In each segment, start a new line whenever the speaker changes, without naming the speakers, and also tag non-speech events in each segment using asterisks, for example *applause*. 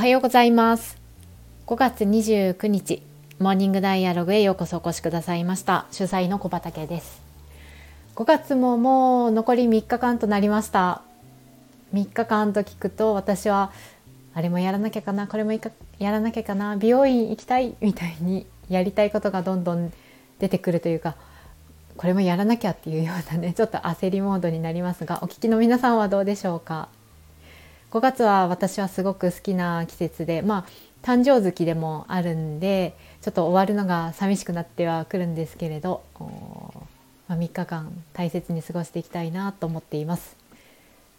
おはようございます。5月29日モーニングダイアログへようこそお越しくださいました。主催の小畑です。5月ももう残り3日間となりました。3日間と聞くと私はあれもやらなきゃかなこれもやらなきゃかな美容院行きたいみたいにやりたいことがどんどん出てくるというかこれもやらなきゃっていうようなねちょっと焦りモードになりますがお聞きの皆さんはどうでしょうか？5月は私はすごく好きな季節でまあ誕生月でもあるんでちょっと終わるのが寂しくなってはくるんですけれど、まあ、3日間大切に過ごしていきたいなと思っています。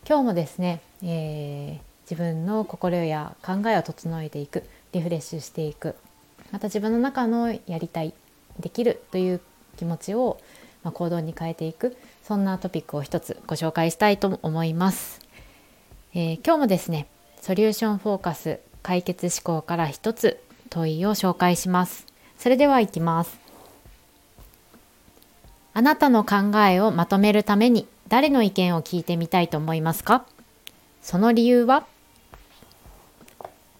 今日もですね、えー、自分の心や考えを整えていくリフレッシュしていくまた自分の中のやりたいできるという気持ちを、ま、行動に変えていくそんなトピックを一つご紹介したいと思います。えー、今日もですねソリューションフォーカス解決思考から一つ問いを紹介します。それではいきます。あなたの考えをまとめるために誰の意見を聞いてみたいと思いますか？その理由は？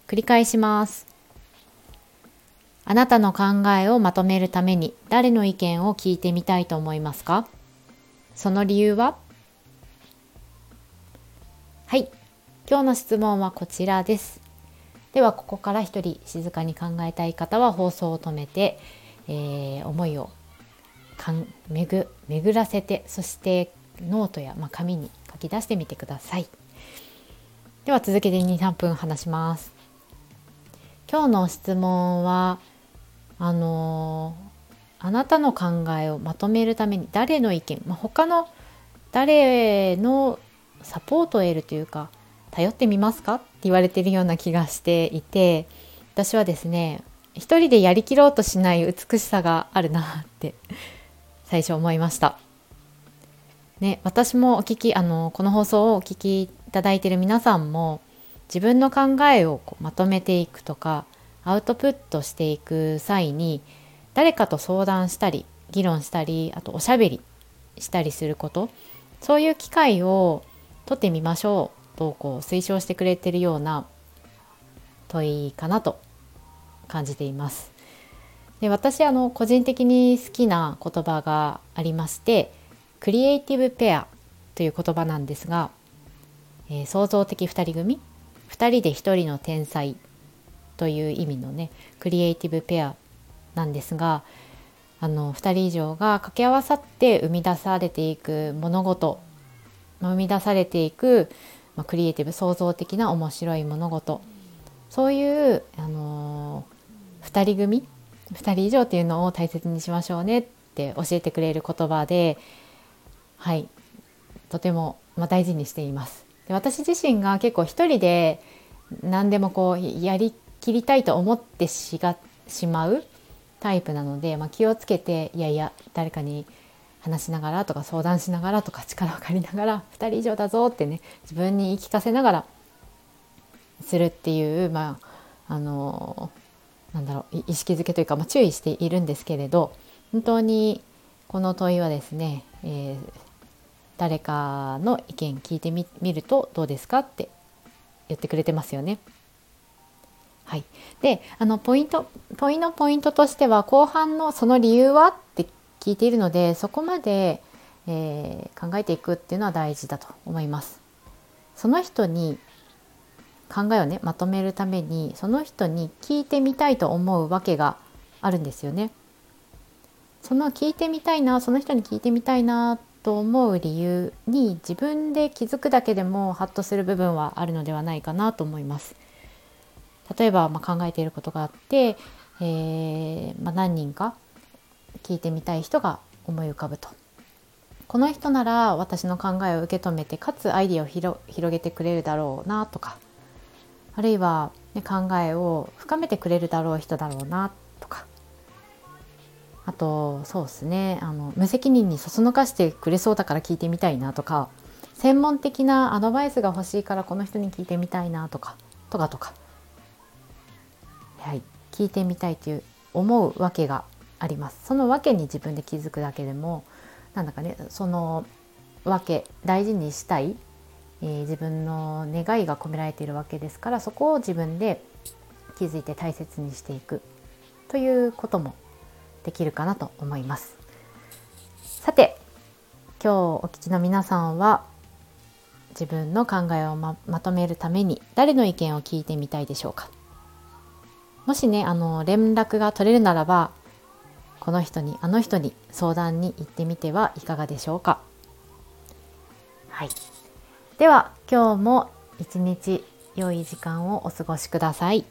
繰り返します。あなたの考えをまとめるために誰の意見を聞いてみたいと思いますか？その理由は？はい。今日の質問はこちらです。ではここから一人静かに考えたい方は放送を止めて、えー、思いをかん巡巡らせてそしてノートや、まあ、紙に書き出してみてください。では続けて23分話します。今日の質問はあのー、あなたの考えをまとめるために誰の意見、まあ、他の誰のサポートを得るというか頼ってみますか？って言われてるような気がしていて私はですね一人でやりきろうとしない美しさがあるなって *laughs* 最初思いました。ね、私もお聞きあのこの放送をお聞きいただいている皆さんも自分の考えをこうまとめていくとかアウトプットしていく際に誰かと相談したり議論したりあとおしゃべりしたりすることそういう機会を取ってみましょうとこう推奨してくれてるような問いかなと感じています。で私あの個人的に好きな言葉がありましてクリエイティブペアという言葉なんですが、えー、創造的2人組2人で1人の天才という意味のねクリエイティブペアなんですがあの2人以上が掛け合わさって生み出されていく物事生み出されていくまあ、クリエイティブ創造的な面白い物事。そういう、あのー、2人組？2人以上っていうのを大切にしましょうねって教えてくれる言葉ではい。とても、まあ、大事にしています。で私自身が結構一人で何でもこうやりきりたいと思ってしがしまうタイプなので、まあ、気をつけていやいや誰かに話しながらとか相談しながらとか力を借りながら2人以上だぞってね自分に言い聞かせながらするっていうまああのなんだろう意識づけというか、まあ、注意しているんですけれど本当にこの問いはですね、えー、誰かの意見聞いてみるとどうですかって言ってくれてますよね。はい、であのポイント問いのポイントとしては後半の「その理由は?」って聞いているのでそこまで、えー、考えていくっていうのは大事だと思います。その人に考えをねまとめるためにその人に聞いてみたいと思うわけがあるんですよね。その聞いてみたいなその人に聞いてみたいなと思う理由に自分で気づくだけでもハッとする部分はあるのではないかなと思います。例えば、まあ、考えていることがあって、えーまあ、何人か聞いてみたい人が思い浮かぶと。この人なら私の考えを受け止めてかつアイディアを広げてくれるだろうなとか。あるいは、ね、考えを深めてくれるだろう人だろうなとか。あとそうですね。あの無責任にそそのかしてくれそうだから聞いてみたいなとか。専門的なアドバイスが欲しいからこの人に聞いてみたいなとか。とかとか、はい、聞いてみたいという思うわけがあります。その訳に自分で気づくだけでもなんだかねその訳大事にしたい、えー、自分の願いが込められているわけですからそこを自分で気づいて大切にしていくということもできるかなと思います。さて今日お聞きの皆さんは自分の考えをままとめるために誰の意見を聞いてみたいでしょうか。もしねあの連絡が取れるならばこの人にあの人に相談に行ってみてはいかがでしょうかはいでは今日も一日良い時間をお過ごしください。